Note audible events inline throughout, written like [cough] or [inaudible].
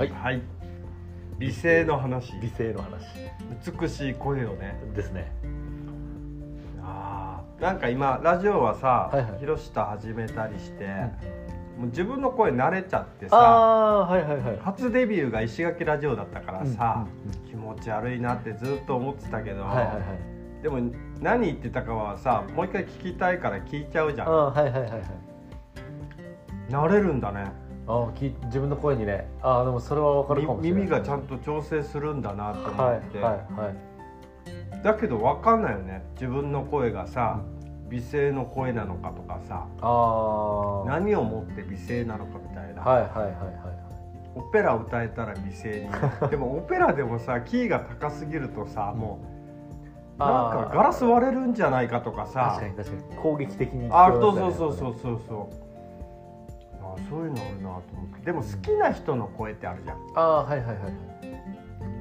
はい。はい。美声の話。美声の話。美しい声をね。ですね。あー。なんか今ラジオはさ、はいはい。ひろした始めたりして、もう自分の声慣れちゃってあさあはいはいはい。初デビューが石垣ラジオだったからさ、うんうん気持ち悪いなってずっと思ってたけど、はいはいはい。でも何言ってたかはさもう一回聞きたいから聞いちゃうじゃん。はいはいはいはい。慣れるんだねああき自分の声にね。ああでもそれは分かるかもしれない。耳がちゃんと調整するんだなと思って、はいはいはい。だけど分かんないよね。自分の声がさ、美声の声なのかとかさ。あ何をもって美声なのかみたいな、はいはいはいオペラ歌えたら美声に。[laughs] でもオペラでもさキーが高すぎるとさもうなんかガラス割れるんじゃないかとかさ。確かに確かに。攻撃的に聞あそうそうそうそうそうそう。あそういうのあるなと思って。でも好きな人の声ってあるじゃん。ああはいはいはいはい。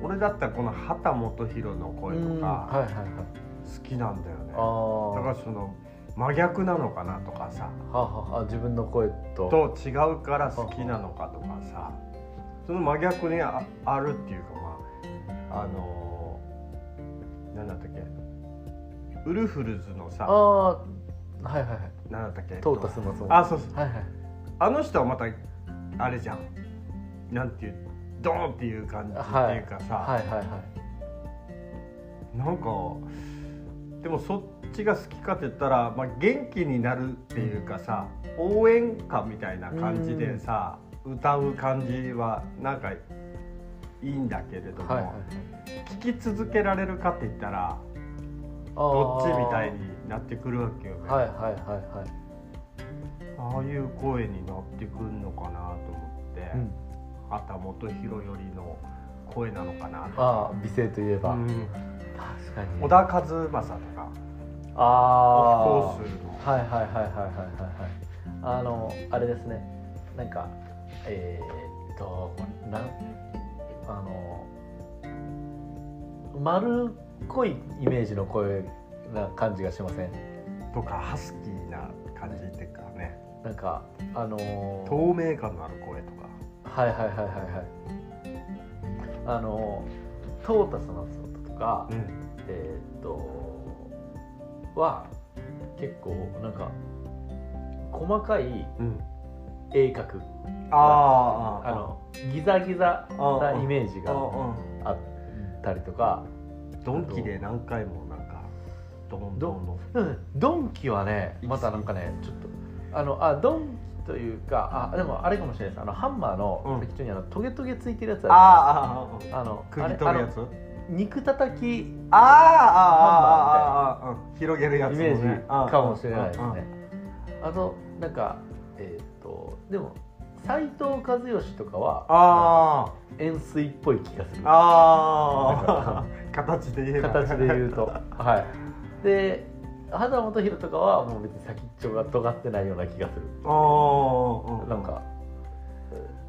俺だったらこの畑基博の声とうんかはいはいはい。好きなんだよね。ああだからその真逆なのかなとかさ。はあはああ自分の声と。と違うから好きなのかとかさ。その真逆にああるっていうかまああのー、なんだったっけ。ウルフルズのさ。ああはいはいはい。なんだったっけ。トータスのそう。あそうそう。はいはいあの人はまたあれじゃん。なんていうドーンっていう感じっていうかさ、はい。はいはいなんかでもそっちが好きかって言ったら、まあ、元気になるっていうかさ応援歌みたいな感じでさ歌う感じはなんかいいんだけれども、はいはい聴き続けられるかって言ったらあどーっちみたいになってくるわけよね、はいはいはいはいああいう声になってくるのかなと思って、うん。畑基博よりの声なのかなと。ああ美声といえば、うん。確かに。小田和正とかあオフコースの。はいはいはいはいはいはいはい。あのあれですね。なんかえー、っとなんあの丸っこいイメージの声な感じがしません？とかハスキーな感じってなんかあの透明感のある声とか。はいはいはいはいはい。あのトータスの人とか、うん。えーっとは結構なんか細かいうん。鋭角。ああのギザギザなイメージがあったりとか。ドンキで何回もなんかドンドンの。うんドンキはねまたなんかねちょっとあのあドンキというかあでもあれかもしれないです。あのハンマーのうん。先っちょにあのトゲトゲついてるやつあああるあの釘あれ取るやつ？あの肉叩きあああああああ広げるやつイメージかもしれないですね。あとなんかえっ、とでも斎藤和義とかはあ円錐っぽい気がする。あああ [laughs] 形で言えば。形で言うと。はい。で肌本博とかはもう別に先っちょが尖ってないような気がする。ああなんか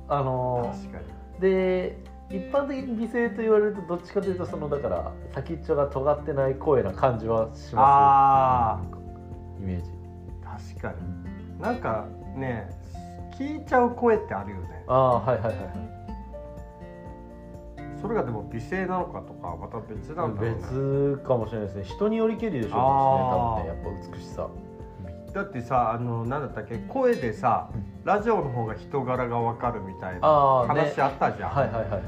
あのーで一般的に美声と言われるとどっちかというとそのだから先っちょが尖ってない声な感じはしまあすイメージ。あ確かに。なんかね聞いちゃう声ってあるよね。ああはいはいはいはいそれがでも美声なのかとかまた別なんだろうね。別かもしれないですね。人によりけりでしょうしね多分ねやっぱ美しさ。だってさあのなんだったっけ声でさラジオの方が人柄がわかるみたいな話あったじゃん、はいはいはいはい。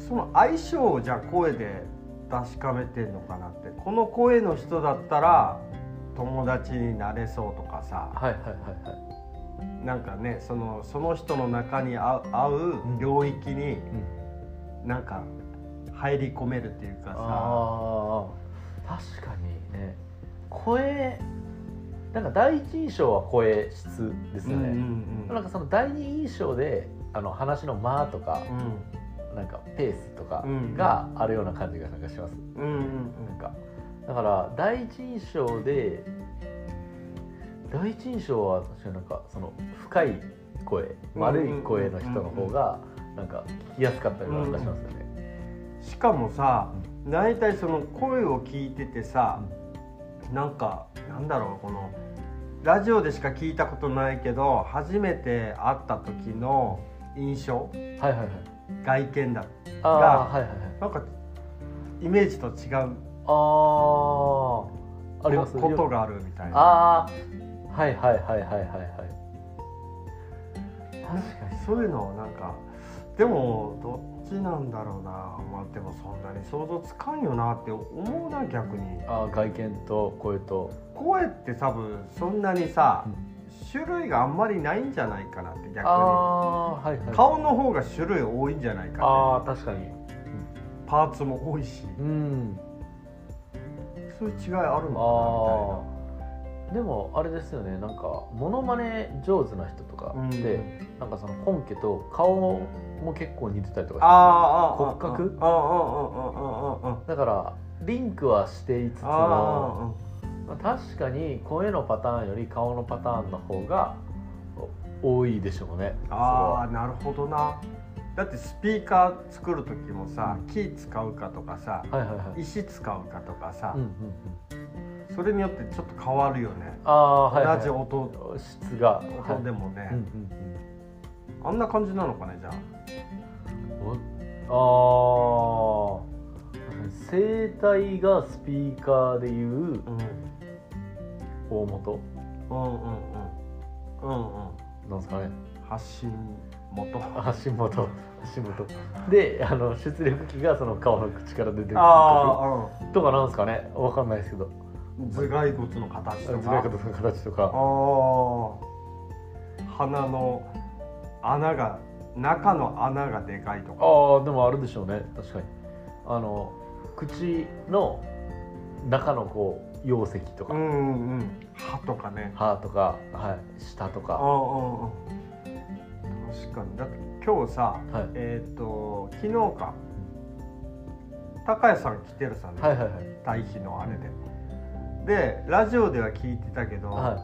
その相性をじゃあ声で確かめてんのかなって。この声の人だったら友達になれそうとかさ。はいはいはいはい。なんかねそのその人の中に合う合う領域にうんなんか入り込めるっていうかさ。確かにね。声なんか第一印象は声質ですよね、うんうんなんかその第二印象であの話の間とかうん。なんかペースとかうんがあるような感じがなんかします、うんうんなんか。だから第一印象で第一印象は私はなんかその深い声丸い声の人の方がなんか聞きやすかったような気がしますよね、しかもさ大体その声を聞いててさなんかなんだろうこのラジオでしか聞いたことないけど初めて会った時の印象はいはいはい。外見だああはいはいはい。なんかイメージと違う。ああありますことがあるみたいな。ああはいはいはいはいはいはい。確かにそういうのをなんかでもどっちなんだろうな。まあでもそんなに想像つかんよなって思うな逆に。あー外見と声と、声って多分そんなにさ、うん種類があんまりないんじゃないかなって逆に。ああはいはい。顔の方が種類多いんじゃないかって。ああ確かに。パーツも多いし。うん。そういう違いあるあのあでもあれですよね。なんかモノマネ上手な人とかって、なんかその本家と顔も結構似てたりとかあーあー骨格？だからリンクはしていつつあもまあ確かに声のパターンより顔のパターンの方がお多いでしょうねーあーなるほどな。だってスピーカー作る時もさ木使うかとかさそれははいはいはい。石使うかとかさうんうんうん。それによってちょっと変わるよね。ああはいはい。同じ音。質が。はい。音でもね。うんうんうん。あんな感じなのかねじゃあ。おあー。声帯がスピーカーでいううん大元。うん。うんうんうん。うんなんですかね。発信元。橋本橋本であの出力機がその顔の口から出てくるとか。なんですかね。わかんないですけど。うん頭蓋骨の形とか。頭蓋骨の形とか。ああ鼻の穴が中の穴がでかいとか。ああでもあるでしょうね。確かに。あの口の中のこう溶石とか、うんうんうん。歯とかね。歯とか、はい、舌とか。ああうんうん。確かに。だって今日さはい。えっ、と昨日か。高谷さん来てるさね、はいはいはい。対比のあれで。でラジオでは聞いてたけど、は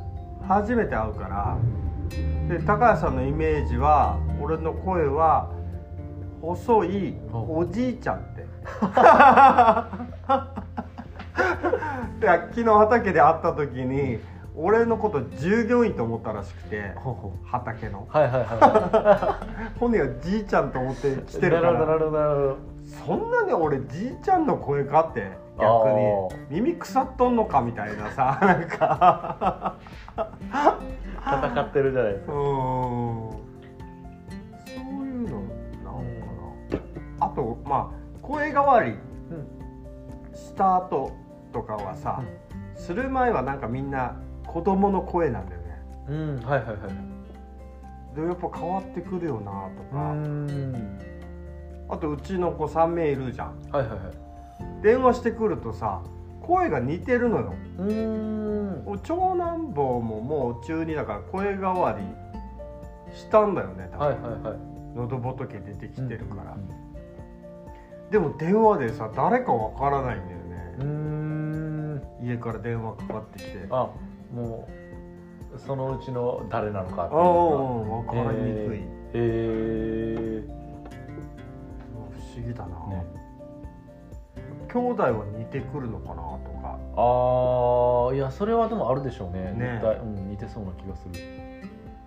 初めて会うからで高谷さんのイメージは俺の声は細いお。じいちゃんって。[laughs] で昨日畑で会った時に俺のこと従業員と思ったらしくて畑の。はいはいは本人は [laughs] じいちゃんと思ってい来てるから。そんなに俺じいちゃんの声かって逆あに。耳腐っとんのかみたいなさなんか戦ってるじゃないですか。そういうのなんかな。あとまあ声変わりうんした後とかはさ、する前はなんかみんな子供の声なんだよね。うん。はいはいはいでやっぱ変わってくるよなとうか、ん。あとうちの子3名いるじゃん。はいはいはい。電話してくるとさ声が似てるのよ。うーん。長男坊ももう中2だから声変わりしたんだよね多分、はいはいはい。喉仏出てきてるから、うんでも電話でさ誰かわからないんだよね。うーん。家から電話かかってきて。あもうそのうちの誰なのかっていう分かりにくい、へえ不思議だな、ね兄弟は似てくるのかなとか。ああいやそれはでもあるでしょうね。ね。絶対、うん、似てそうな気がする。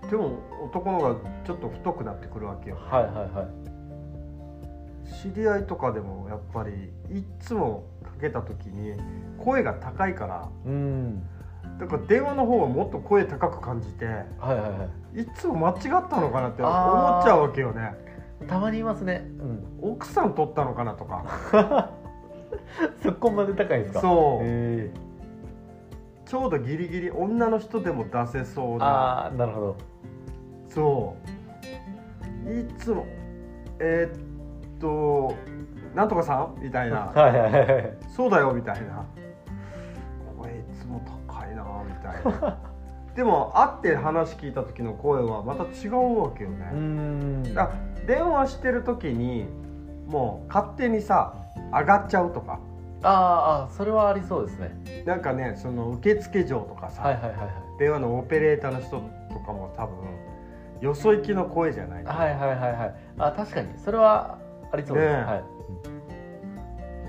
でも男の方がちょっと太くなってくるわけよ、はいはいはい。知り合いとかでもやっぱりいっつもかけた時に声が高いから。うん。だから電話の方はもっと声高く感じてはいはいはい。いつも間違ったのかなって思っちゃうわけよね。たまにいますね。うん。奥さん取ったのかなとか [laughs] [laughs] そこまで高いんですか？そう。へちょうどギリギリ女の人でも出せそうーな。ああなるほど。そう。いつもえーっとなんとかさんみたいな。はいはいはいはい。そうだよみたいな。声いつも高いなみたいな。[laughs] でも会って話聞いた時の声はまた違うわけよね、ん。だ電話してる時にもう勝手にさ上がっちゃうとか。あーあーそれはありそうですね。なんかねその受付嬢とかさ、はいはいはいはい。電話のオペレーターの人とかも多分よそ行きの声じゃない。はいはいはいはい。あ確かに。それはありそうです、ねえ。はい。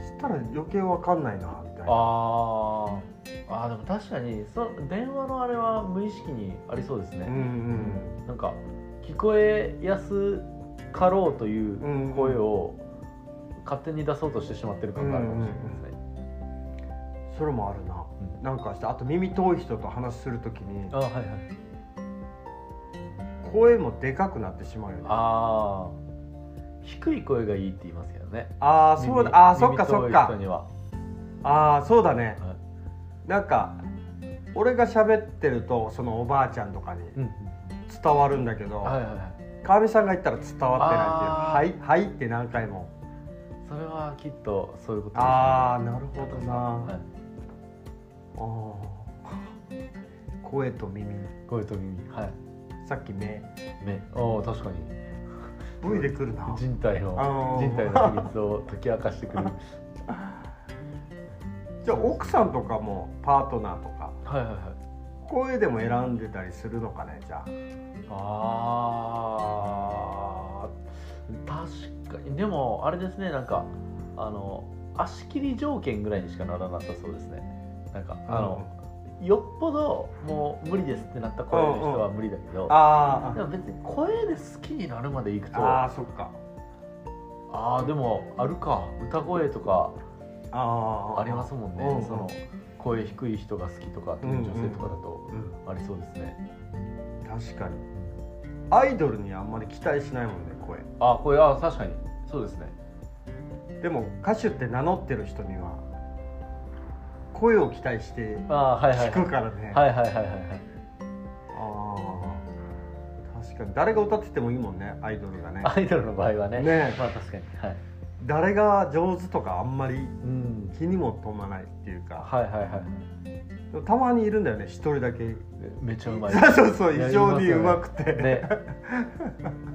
したら余計わかんないなみたいな。あー。あーでも確かにそ電話のあれは無意識にありそうですね、うんうんなんか聞こえやすかろうという声を勝手に出そうとしてしまってる感があるかもしれないですね、それもあるな、うん。なんかしてあと耳遠い人と話するときにあはいはい。声もでかくなってしまうよね。ああ低い声がいいって言いますけどね。ああそうだ。ああそっかそっか。ああそうだね。はい。なんか俺が喋ってるとそのおばあちゃんとかにうん伝わるんだけどはいはいはい。川上さんが言ったら伝わってないっていう「はいはい」って何回もそれはきっとそういうことね。ああなるほどな、はい、あー声と耳。声と耳。はい。さっき目。目。おお確かに。V でくるな。人体のあー。人体の秘密を解き明かしてくる。は [laughs] いじゃあ奥さんとかもパートナーとかはいはい声でも選んでたりするのかねじゃあ。ー確かに。でもあれですねなんかあの足切り条件ぐらいにしかならなさそうですね。なんかああの、よっぽどもう無理ですってなった声の人は無理だけど、あでも別に声で好きになるまでいくとあそっか。あーでもあるか。歌声とかああありますもんね、うんうん。その声低い人が好きとかっていう女性とかだとうん。ありそうですね、確かに。アイドルにあんまり期待しないもんね声。あこれあ確かに。そうですね。でも歌手って名乗ってる人には声を期待してあーはいはい。聞くからね、はいはいはいはいはい。ああ確かに。誰が歌っててもいいもんねアイドルがね。アイドルの場合はね。ね。まあ確かにはい、誰が上手とかあんまりうん、気にも留まないっていうか。はいはいはい。たまにいるんだよね一人だけ。めっちゃうまい。[laughs] そうそう異常にうまくて、ね [laughs]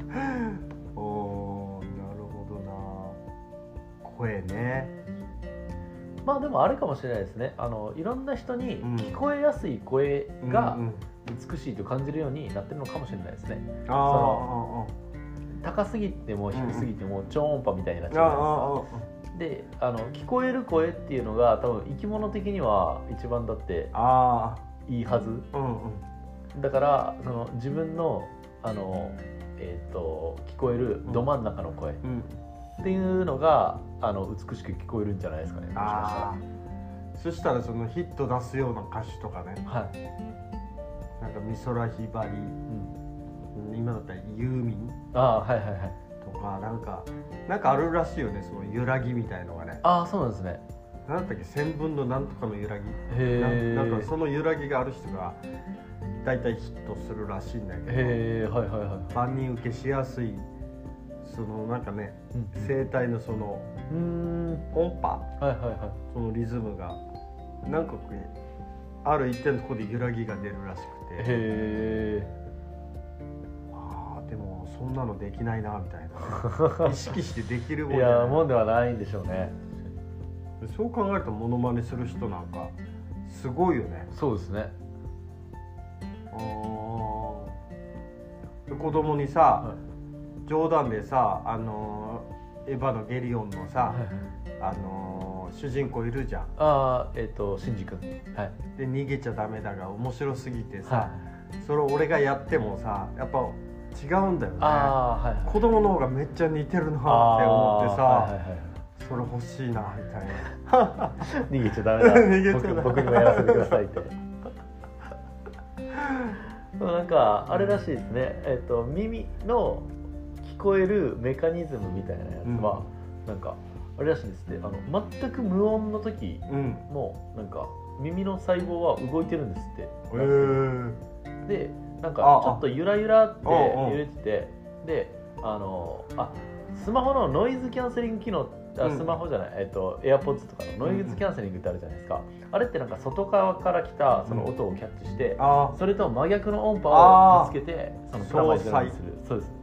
声ね。まあでもあれかもしれないですね。あのいろんな人にうん。聞こえやすい声がうんうん。美しいと感じるようになってるのかもしれないですね。あ高すぎても低すぎても超音波みたいになっちゃうじゃないですか。であの聞こえる声っていうのが多分生き物的には一番だってあいいはず。あうんうん。だからその自分のあの、えー、と聞こえるど真ん中の声。うんっていうのがあの美しく聞こえるんじゃないですかねもしかああそしたらそのヒット出すような歌手とかね。したらはい、なんか美空ひばり。うん、今だったらユーミン。ああはいはいはい。とかなんかなんかあるらしいよねその揺らぎみたいのがね。ああそうなんですね。なんだったっけ千分のなんとかの揺らぎ。へえななんかその揺らぎがある人が大体ヒットするらしいんだけど。へえはいはいはい。万人受けしやすいそのなんかねうん。声帯のその音波はいはいはい。そのリズムがなんかある一点のところで揺らぎが出るらしくて。へえああでもそんなのできないなみたいな、ね、[laughs] 意識してできるもんいじゃない。やもんではないんでしょうね。そう考えるとモノマネする人なんかすごいよね。そうですね。あー。で子供にさ、は冗談でさあのーエヴァのゲリオンのさ、あのー主人公いるじゃん。ああえっ、とシンジ君。はい。で逃げちゃダメだが面白すぎてさ、はい。それを俺がやってもさやっぱ違うんだよね。ああはいはい。子供の方がめっちゃ似てるなってあ思ってさ、ーはいはいはいそれ欲しいなみたいな。[laughs] 逃げちゃダメだ。[laughs] 逃げちゃダメ僕僕にもやらせてくださいって。[laughs] なんかあれらしいですね、えっと耳の聞こえるメカニズムみたいなやつは、なんかあれらしいですねあの全く無音の時うん。もなんか耳の細胞は動いてるんですって。へえでなんかちょっとゆらゆらってうんうん。揺れてて。であのあスマホのノイズキャンセリング機能あうん。スマホじゃない、えっと AirPods とかのノイズキャンセリングってあるじゃないですか、あれってなんか外側から来たその音をキャッチして、あそれと真逆の音波をぶつけてそのプラマイゼロにする。そうです。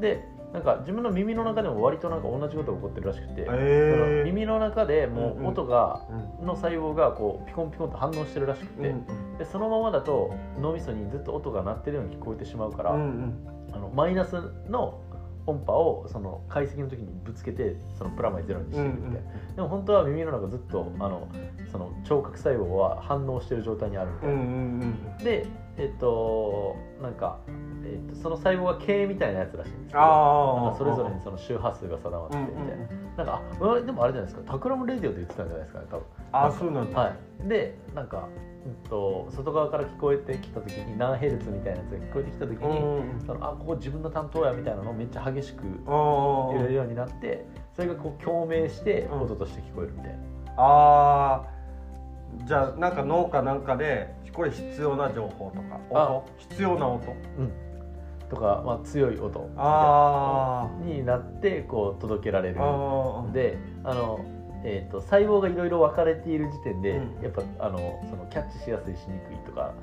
でなんか自分の耳の中でも割となんか同じことが起こってるらしくて、へそのえ耳の中でもうんううん音が、うん。の細胞がこうピコンピコンと反応してるらしくて、うんでそのままだと脳みそにずっと音が鳴ってるように聞こえてしまうから、うんうん。あのマイナスの音波をその解析の時にぶつけてそのプラマイゼロにしてるみたいな、でも本当は耳の中ずっとあのその聴覚細胞は反応してる状態にあるみたいな、うんうんうんでえっとなんかえー、とその細胞が毛みたいなやつらしいんですけどああなんかそれぞれにその周波数が定まっててみたいな,、なんかあうんでもあれじゃないですか。 Takram Radio で言ってたんじゃないですかね多分。ああそうなんだ、はい、でなんか、うん、と外側から聞こえてきた時に何ヘルツみたいなやつが聞こえてきた時に、うんそのあここ自分の担当やみたいなのをめっちゃ激しくあ揺れるようになってそれがこう共鳴してうん。音として聞こえるみたいな、あー。じゃあなんか脳かなんかでこれ必要な情報とか音？必要な音？うん、とか、まあ、強い音になってこう届けられるであの、えー、と細胞がいろいろ分かれている時点で、うん。やっぱあのそのキャッチしやすいしにくいとか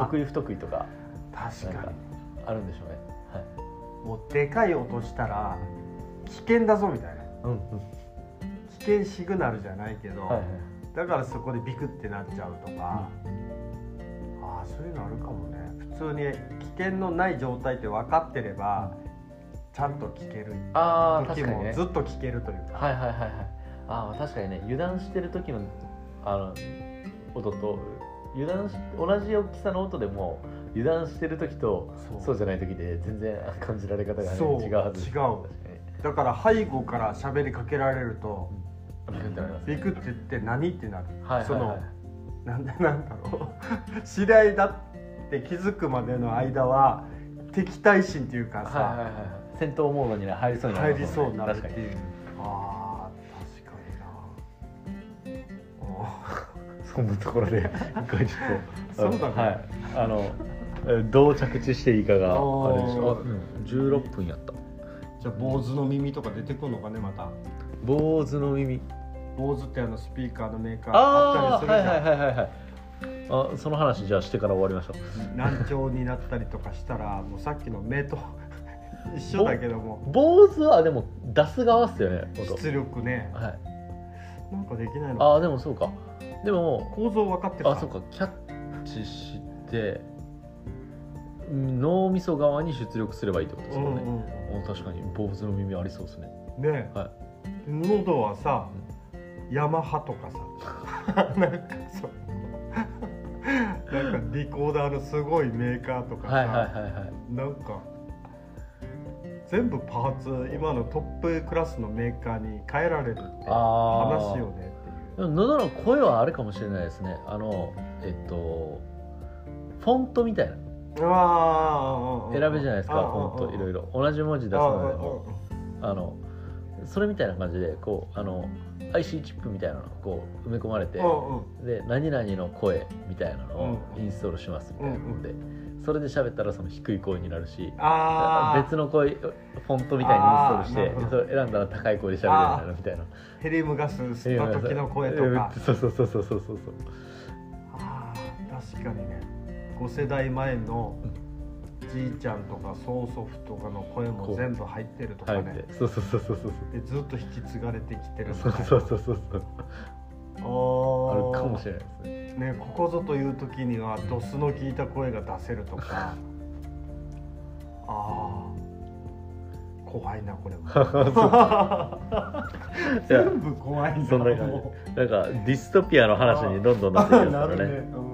得意不得意とか確かに。あるんでしょうね。はい。もうでかい音したら危険だぞみたいな。うんうん。危険シグナルじゃないけど、はいはい。だからそこでビクってなっちゃうとか、ああそういうのあるかもね。普通に危険のない状態って分かってれば、ちゃんと聞けるああ時もずっと聞けるというか、はいはいはいはい。ああ確かにね。油断してる時のあの音と油断し同じ大きさの音でも油断してる時とそう。じゃない時で全然感じられ方が、ね、そう違うはず。違う。だから背後から喋りかけられるとビクってなりますビクって言って何ってなる、はいはいはい。そのなんで [laughs] なんだろう。知り合いだって気づくまでの間は敵対心っていうかさ、はいはいはい戦闘モードにね入りそうにな入りそうになるっ確かに。ていうあー確かにな。あそんなところで一回ちょっと。そうだね。はい。あのえどう着地していいかがあれでしょ？あーうん16分やった。ーじゃあ坊主の耳とか出てくるのかねまた。坊主の耳坊主ってあのスピーカーのメーカーあったりするじゃん、はいはいはいはいはい。あその話じゃあしてから終わりましょう。難聴になったりとかしたらもうさっきの目と [laughs] 一緒だけども。坊主はでも出す側っすよね音。出力ね。はい。なんかできないのああでもそうか。でも構造分かってるあそうか。キャッチしてうん脳みそ側に出力すればいいってことですうんもんね、うん。お確かに。坊主の耳ありそうですね。ねはで喉はさ、ヤマハとかさ。[laughs] なんかそう。なんかリコーダーのすごいメーカーとかさ、はいはいはいはい。なんか全部パーツ今のトップクラスのメーカーに変えられるって話よねっていう。喉の声はあるかもしれないですね。あのえっとフォントみたいな。選べじゃないですかフォントいろいろ。同じ文字出すのでもああのそれみたいな感じでこうあの IC チップみたいなのがこう埋め込まれてうんうん。で何々の声みたいなのをうん。インストールしますみたいなのでそれで喋ったらその低い声になるし別の声フォントみたいにインストールしてそれ選んだら高い声で喋るようになるみたいなヘリウムガス吸った時の声とか。そうそうそうそうそうそうそう。あー確かにね。5世代前のじいちゃんとか曽祖父とかの声も全部入ってるとか入ねそうそうそうそうそう。でずっと引き継がれてきてるそうそうそうそうそう。ああーるかもしれないですね。ねここぞという時にはドスの効いた声が出せるとか。[laughs] ああ怖いなこれも。[laughs] 全部怖いなそんな感じ。もなんかディストピアの話にどんどんなっていきますからね [laughs]